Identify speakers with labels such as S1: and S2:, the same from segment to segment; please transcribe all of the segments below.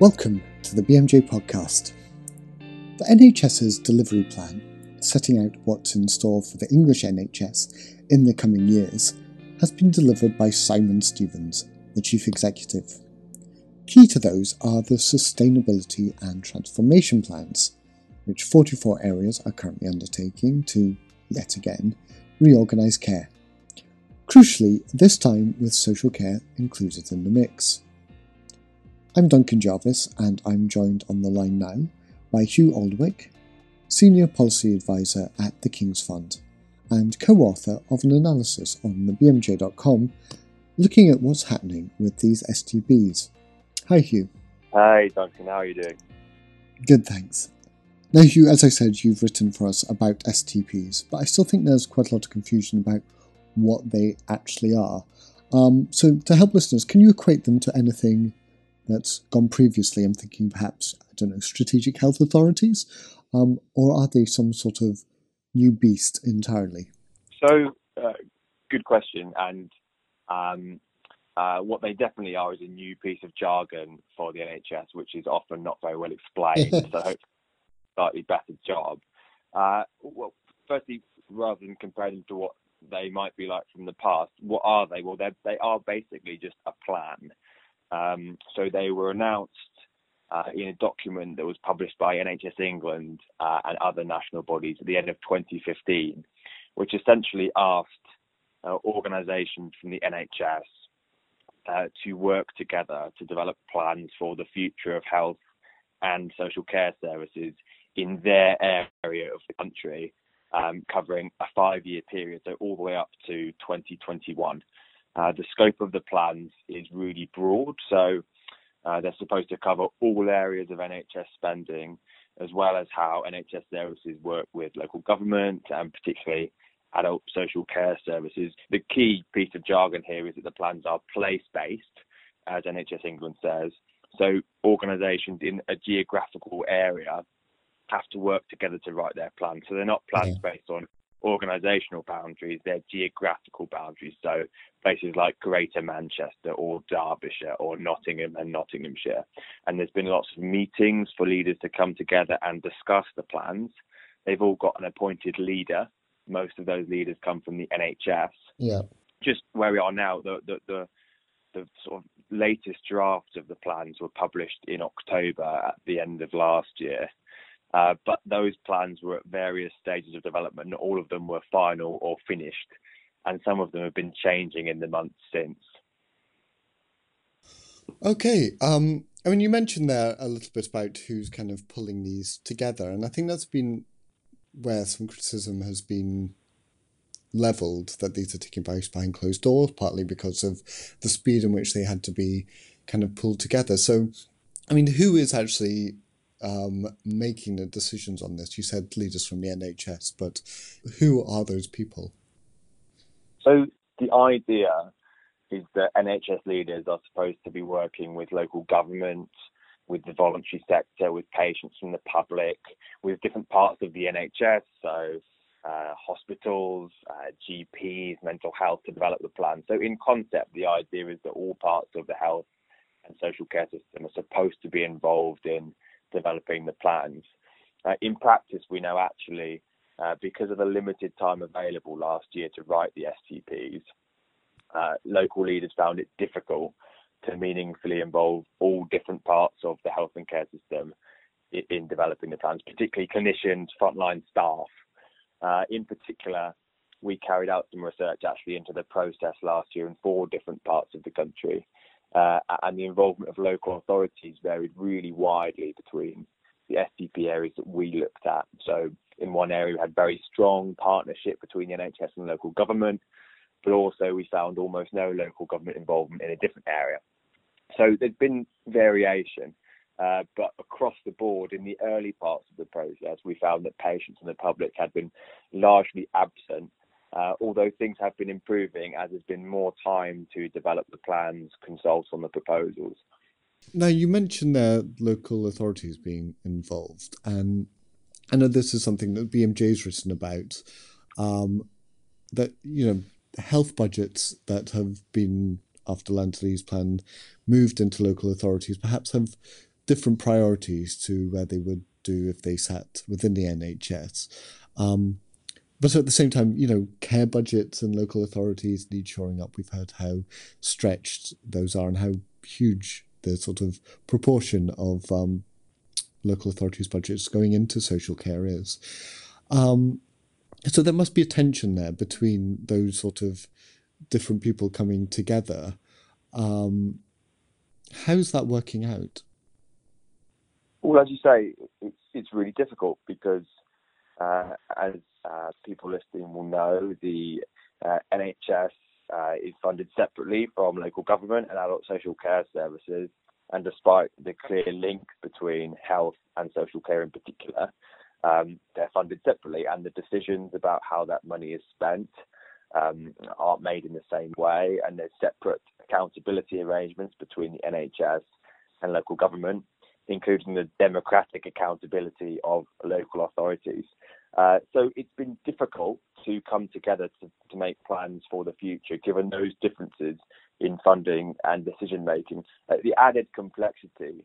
S1: Welcome to the BMJ podcast. The NHS's delivery plan, setting out what's in store for the English NHS in the coming years, has been delivered by Simon Stevens, the Chief Executive. Key to those are the sustainability and transformation plans, which 44 areas are currently undertaking to, yet again, reorganise care. Crucially, this time with social care included in the mix. I'm Duncan Jarvis, and I'm joined on the line now by Hugh Alderwick, Senior Policy Advisor at the King's Fund, and co author of an analysis on the BMJ.com looking at what's happening with these STPs. Hi, Hugh.
S2: Hi, Duncan. How are you doing?
S1: Good, thanks. Now, Hugh, as I said, you've written for us about STPs, but I still think there's quite a lot of confusion about what they actually are. Um, so, to help listeners, can you equate them to anything that's gone previously. I'm thinking perhaps, I don't know, strategic health authorities, um, or are they some sort of new beast entirely?
S2: So, uh, good question. And um, uh, what they definitely are is a new piece of jargon for the NHS, which is often not very well explained. so, hopefully, slightly better job. Uh, well, firstly, rather than comparing them to what they might be like from the past, what are they? Well, they are basically just a plan. Um, so they were announced uh, in a document that was published by NHS England uh, and other national bodies at the end of 2015, which essentially asked uh, organisations from the NHS uh, to work together to develop plans for the future of health and social care services in their area of the country, um, covering a five-year period, so all the way up to 2021. Uh, the scope of the plans is really broad, so uh, they're supposed to cover all areas of NHS spending, as well as how NHS services work with local government and particularly adult social care services. The key piece of jargon here is that the plans are place based, as NHS England says. So organisations in a geographical area have to work together to write their plans. So they're not plans yeah. based on organisational boundaries, they're geographical boundaries. So places like Greater Manchester or Derbyshire or Nottingham and Nottinghamshire. And there's been lots of meetings for leaders to come together and discuss the plans. They've all got an appointed leader. Most of those leaders come from the NHS.
S1: Yeah.
S2: Just where we are now, the the the, the sort of latest drafts of the plans were published in October at the end of last year. Uh, but those plans were at various stages of development. Not all of them were final or finished, and some of them have been changing in the months since.
S1: Okay. Um, I mean, you mentioned there a little bit about who's kind of pulling these together, and I think that's been where some criticism has been leveled that these are taking place behind closed doors, partly because of the speed in which they had to be kind of pulled together. So, I mean, who is actually um, making the decisions on this? You said leaders from the NHS, but who are those people?
S2: So the idea is that NHS leaders are supposed to be working with local government, with the voluntary sector, with patients from the public, with different parts of the NHS, so uh, hospitals, uh, GPs, mental health to develop the plan. So in concept, the idea is that all parts of the health and social care system are supposed to be involved in developing the plans. Uh, in practice, we know actually, uh, because of the limited time available last year to write the STPs, uh, local leaders found it difficult to meaningfully involve all different parts of the health and care system in, in developing the plans, particularly clinicians, frontline staff. Uh, in particular, we carried out some research actually into the process last year in four different parts of the country uh, and the involvement of local authorities varied really widely between the STP areas that we looked at. So in one area we had very strong partnership between the NHS and local government, but also we found almost no local government involvement in a different area. So there's been variation, uh, but across the board in the early parts of the process, we found that patients and the public had been largely absent uh, although things have been improving as there's been more time to develop the plans, consult on the proposals.
S1: Now, you mentioned there local authorities being involved, and I know this is something that BMJ BMJ's written about. Um, that you know, health budgets that have been after Lansley plan moved into local authorities perhaps have different priorities to where they would do if they sat within the NHS. Um, but at the same time, you know, care budgets and local authorities need shoring up. We've heard how stretched those are and how huge the sort of proportion of um, local authorities' budgets going into social care is. Um, so there must be a tension there between those sort of different people coming together. Um, how's that working out?
S2: Well, as you say, it's it's really difficult because, as uh, people listening will know, the uh, NHS uh, is funded separately from local government and adult social care services. And despite the clear link between health and social care in particular, um, they're funded separately, and the decisions about how that money is spent um, aren't made in the same way, and there's separate accountability arrangements between the NHS and local government, including the democratic accountability of local authorities. Uh, so it's been difficult to come together to, to make plans for the future, given those differences in funding and decision making. Uh, the added complexity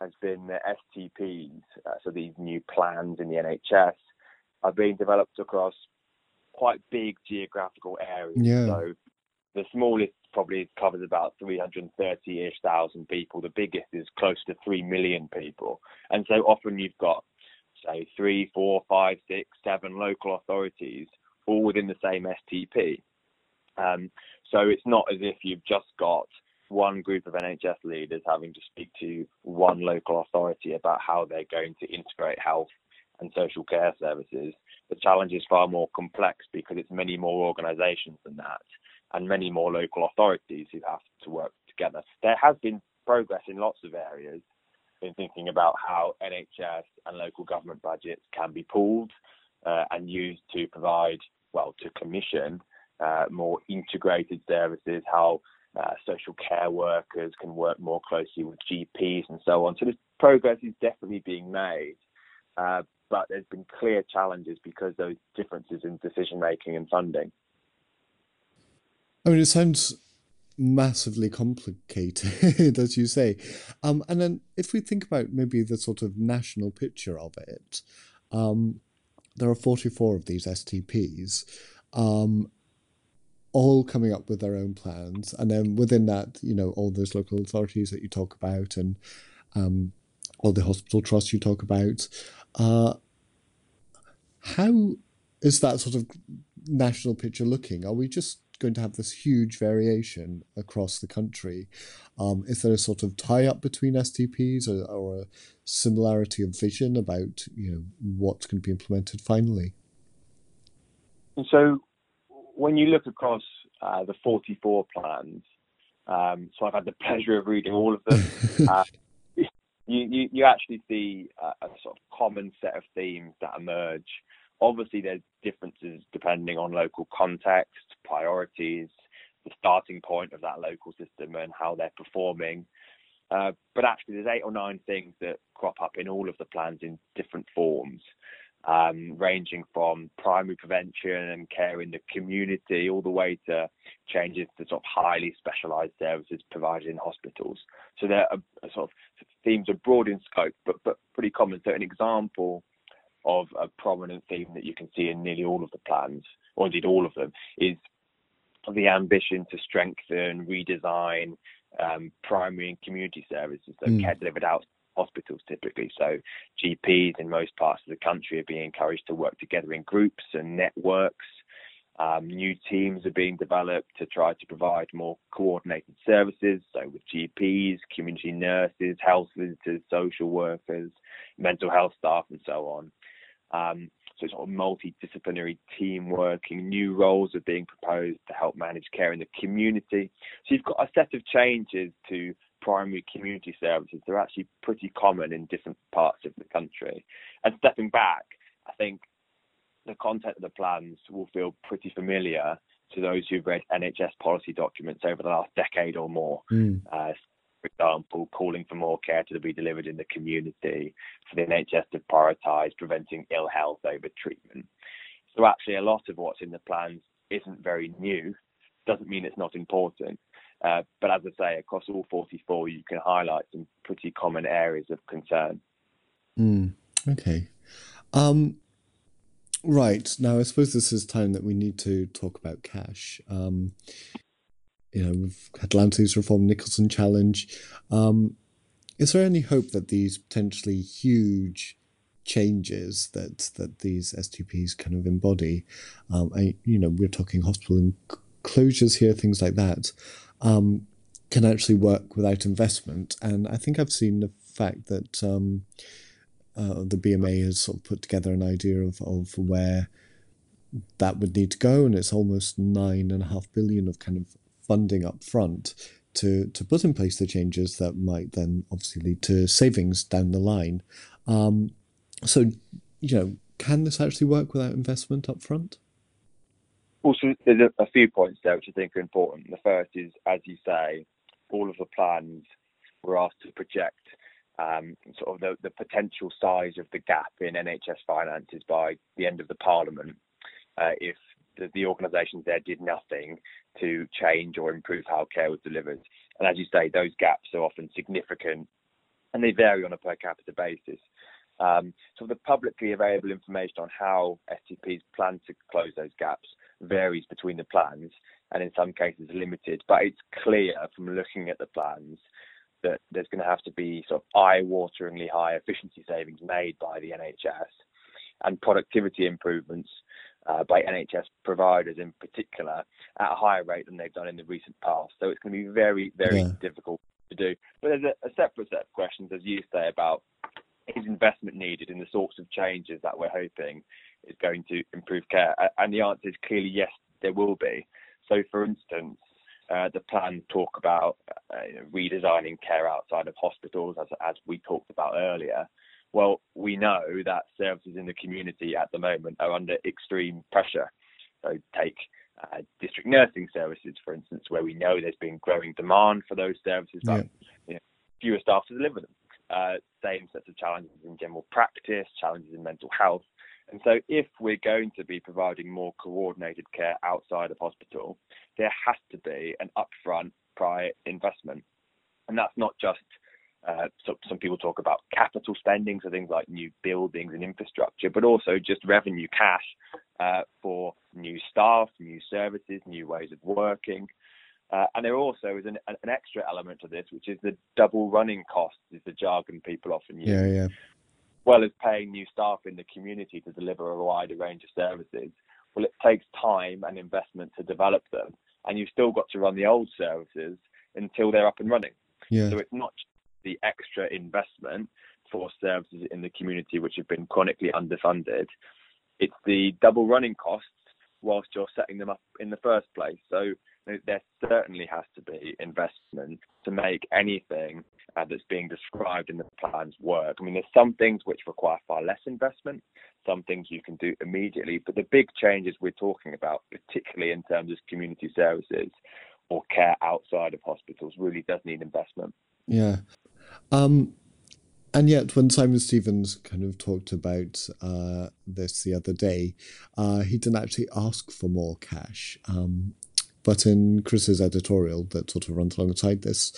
S2: has been the STPs, uh, so these new plans in the NHS, are being developed across quite big geographical areas.
S1: Yeah.
S2: So the smallest probably covers about 330-ish thousand people. The biggest is close to 3 million people. And so often you've got, say, three, four, five, six, seven local authorities all within the same STP. Um, so it's not as if you've just got one group of NHS leaders having to speak to one local authority about how they're going to integrate health and social care services. The challenge is far more complex because it's many more organisations than that and many more local authorities who have to work together. There has been progress in lots of areas in thinking about how NHS and local government budgets can be pooled uh, and used to provide, well, to commission uh, more integrated services, how uh, social care workers can work more closely with GPs and so on. So this progress is definitely being made, uh, but there's been clear challenges because those differences in decision making and funding.
S1: I mean, it sounds massively complicated, as you say. Um, and then if we think about maybe the sort of national picture of it, um, there are 44 of these STPs. Um, all coming up with their own plans, and then within that, you know, all those local authorities that you talk about, and um, all the hospital trusts you talk about. Uh, how is that sort of national picture looking? Are we just going to have this huge variation across the country? Um, is there a sort of tie up between STPs or, or a similarity of vision about you know what's going to be implemented finally?
S2: And so when you look across uh, the 44 plans, um, so I've had the pleasure of reading all of them. uh, you, you, you, actually see a, a, sort of common set of themes that emerge. Obviously, there's differences depending on local context, priorities, the starting point of that local system, and how they're performing. Uh, but actually, there's eight or nine things that crop up in all of the plans in different forms um, ranging from primary prevention and care in the community all the way to changes to sort of highly specialised services provided in hospitals. So there are sort of themes are broad in scope, but but pretty common. So an example of a prominent theme that you can see in nearly all of the plans, or indeed all of them, is the ambition to strengthen, redesign um, primary and community services, so mm. care delivered out hospitals typically. So GPs in most parts of the country are being encouraged to work together in groups and networks. Um, new teams are being developed to try to provide more coordinated services, so with GPs, community nurses, health visitors, social workers, mental health staff, and so on. Um, so sort of multidisciplinary team working, new roles are being proposed to help manage care in the community. So you've got a set of changes to primary community services, they're actually pretty common in different parts of the country. And stepping back, I think the content of the plans will feel pretty familiar to those who've read NHS policy documents over the last decade or more. Mm. Uh, for example, calling for more care to be delivered in the community, for the NHS to prioritise preventing ill health over treatment. So actually, a lot of what's in the plans isn't very new. Doesn't mean it's not important. Uh, but as I say, across all 44, you can highlight some pretty common areas of concern.
S1: Mm, okay. Um, right. Now, I suppose this is time that we need to talk about cash. Um, you know, we've had Lansley reform, Nicholson challenge. Um, is there any hope that these potentially huge changes that that these STPs kind of embody, um, I, you know, we're talking hospital closures here, things like that, um, can actually work without investment? And I think I've seen the fact that um, uh, the BMA has sort of put together an idea of, of where that would need to go, and it's almost nine and a half billion of kind of funding up front to to put in place the changes that might then obviously lead to savings down the line. Um, so, you know, can this actually work without investment up front?
S2: Also, there's a, a few points there which I think are important. The first is, as you say, all of the plans were asked to project um, sort of the, the, potential size of the gap in NHS finances by the end of the Parliament uh, if the, the organisations there did nothing to change or improve how care was delivered. And as you say, those gaps are often significant and they vary on a per capita basis. Um, so the publicly available information on how STPs plan to close those gaps varies between the plans and in some cases limited. But it's clear from looking at the plans that there's going to have to be sort of eye-wateringly high efficiency savings made by the NHS and productivity improvements uh, by NHS providers in particular at a higher rate than they've done in the recent past. So it's going to be very, very yeah. difficult to do. But there's a, a separate set of questions, as you say, about is investment needed in the sorts of changes that we're hoping is going to improve care? And the answer is clearly yes, there will be. So, for instance, uh, the plans talk about uh, redesigning care outside of hospitals, as, as we talked about earlier. Well, we know that services in the community at the moment are under extreme pressure. So, take uh, district nursing services, for instance, where we know there's been growing demand for those services, but yeah. you know, fewer staff to deliver them. Uh, same sets of challenges in general practice, challenges in mental health. And so, if we're going to be providing more coordinated care outside of hospital, there has to be an upfront prior investment. And that's not just uh, so some people talk about capital spending, so things like new buildings and infrastructure, but also just revenue cash uh, for new staff, new services, new ways of working. Uh, and there also is an, an, extra element to this, which is the double running costs, is the jargon people often use.
S1: Yeah, yeah.
S2: Well as paying new staff in the community to deliver a wider range of services. Well, it takes time and investment to develop them, and you've still got to run the old services until they're up and running.
S1: Yeah.
S2: So it's not the extra investment for services in the community which have been chronically underfunded. It's the double running costs whilst you're setting them up in the first place. So there certainly has to be investment to make anything uh, that's being described in the plans work. I mean, there's some things which require far less investment, some things you can do immediately, but the big changes we're talking about, particularly in terms of community services or care outside of hospitals, really does need investment.
S1: Yeah. Um, and yet, when Simon Stevens kind of talked about uh, this the other day, uh, he didn't actually ask for more cash. Um, but in Chris's editorial that sort of runs alongside this,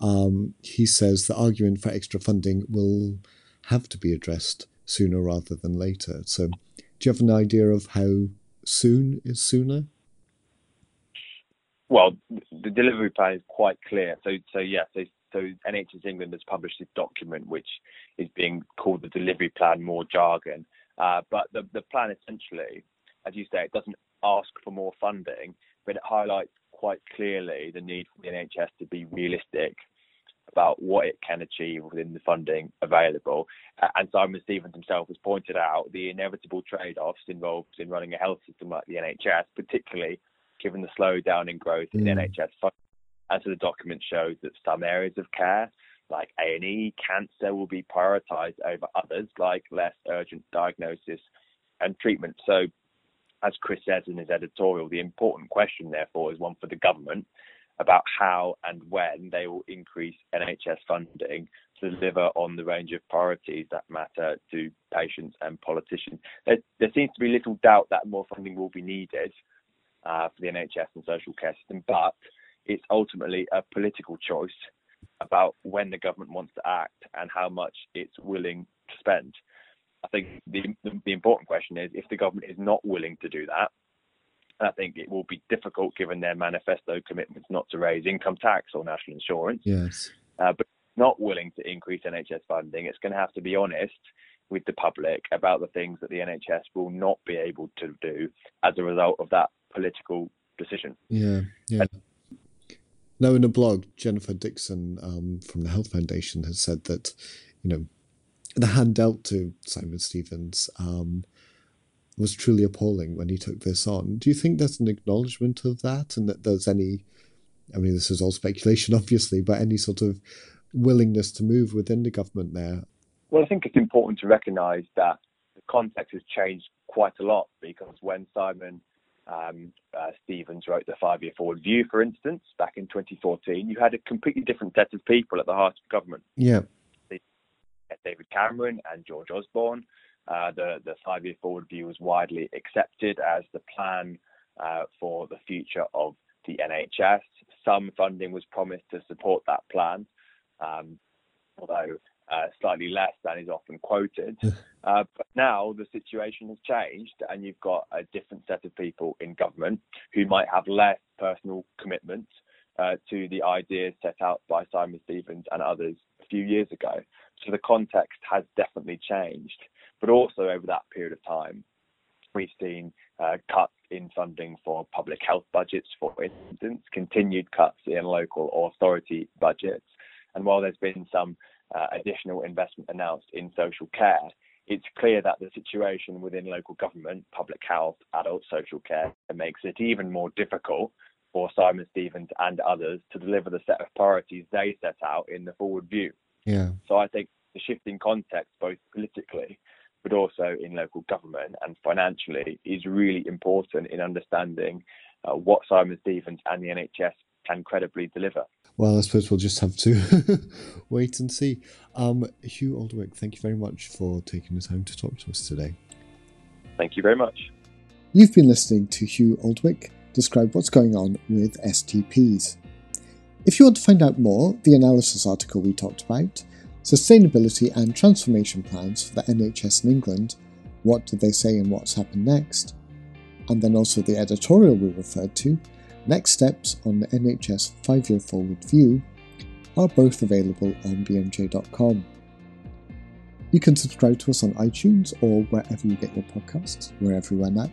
S1: um, he says the argument for extra funding will have to be addressed sooner rather than later. So, do you have an idea of how soon is sooner?
S2: Well, the delivery plan is quite clear. So, so yeah, so, so NHS England has published this document which is being called the delivery plan, more jargon. Uh, but the, the plan essentially, as you say, it doesn't ask for more funding but it highlights quite clearly the need for the NHS to be realistic about what it can achieve within the funding available. and Simon Stevens himself has pointed out the inevitable trade offs involved in running a health system like the NHS, particularly given the slowdown in growth mm. in NHS funding. So the document shows that some areas of care, like A&E, cancer, will be prioritised over others, like less urgent diagnosis and treatment. So as Chris says in his editorial, the important question, therefore, is one for the government about how and when they will increase NHS funding to deliver on the range of priorities that matter to patients and politicians. There, there seems to be little doubt that more funding will be needed uh, for the NHS and social care system, but it's ultimately a political choice about when the government wants to act and how much it's willing to spend. I think the, the, important question is if the government is not willing to do that, I think it will be difficult given their manifesto commitments not to raise income tax or national insurance.
S1: Yes.
S2: Uh, but not willing to increase NHS funding, it's going to have to be honest with the public about the things that the NHS will not be able to do as a result of that political decision.
S1: Yeah, yeah. And, now, in a blog, Jennifer Dixon um, from the Health Foundation has said that, you know, the hand dealt to Simon Stevens um, was truly appalling when he took this on. Do you think there's an acknowledgement of that and that there's any, I mean, this is all speculation, obviously, but any sort of willingness to move within the government there?
S2: Well, I think it's important to recognise that the context has changed quite a lot because when Simon um, uh, Stevens wrote the five year forward view, for instance, back in 2014, you had a completely different set of people at the heart of government.
S1: Yeah.
S2: David Cameron and George Osborne. Uh, the the five year forward view was widely accepted as the plan uh, for the future of the NHS. Some funding was promised to support that plan, um, although uh, slightly less than is often quoted. Uh, but now the situation has changed, and you've got a different set of people in government who might have less personal commitment uh, to the ideas set out by Simon Stevens and others a few years ago. So the context has definitely changed. But also over that period of time, we've seen uh, cuts in funding for public health budgets, for instance, continued cuts in local authority budgets. And while there's been some uh, additional investment announced in social care, it's clear that the situation within local government, public health, adult social care, makes it even more difficult for Simon Stevens and others to deliver the set of priorities they set out in the forward view.
S1: Yeah.
S2: So I think the shifting context, both politically but also in local government and financially, is really important in understanding uh, what Simon Stevens and the NHS can credibly deliver.
S1: Well, I suppose we'll just have to wait and see. Um, Hugh Alderwick, thank you very much for taking the time to talk to us today.
S2: Thank you very much.
S1: You've been listening to Hugh Alderwick describe what's going on with STPs. If you want to find out more, the analysis article we talked about, sustainability and transformation plans for the NHS in England, what did they say and what's happened next, and then also the editorial we referred to, Next steps on the NHS 5 year forward view are both available on bmj.com. You can subscribe to us on iTunes or wherever you get your podcasts, wherever we're everywhere now.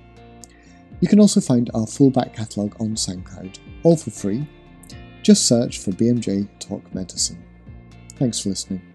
S1: You can also find our full back catalogue on SoundCloud, all for free. Just search for BMJ Talk Medicine. Thanks for listening.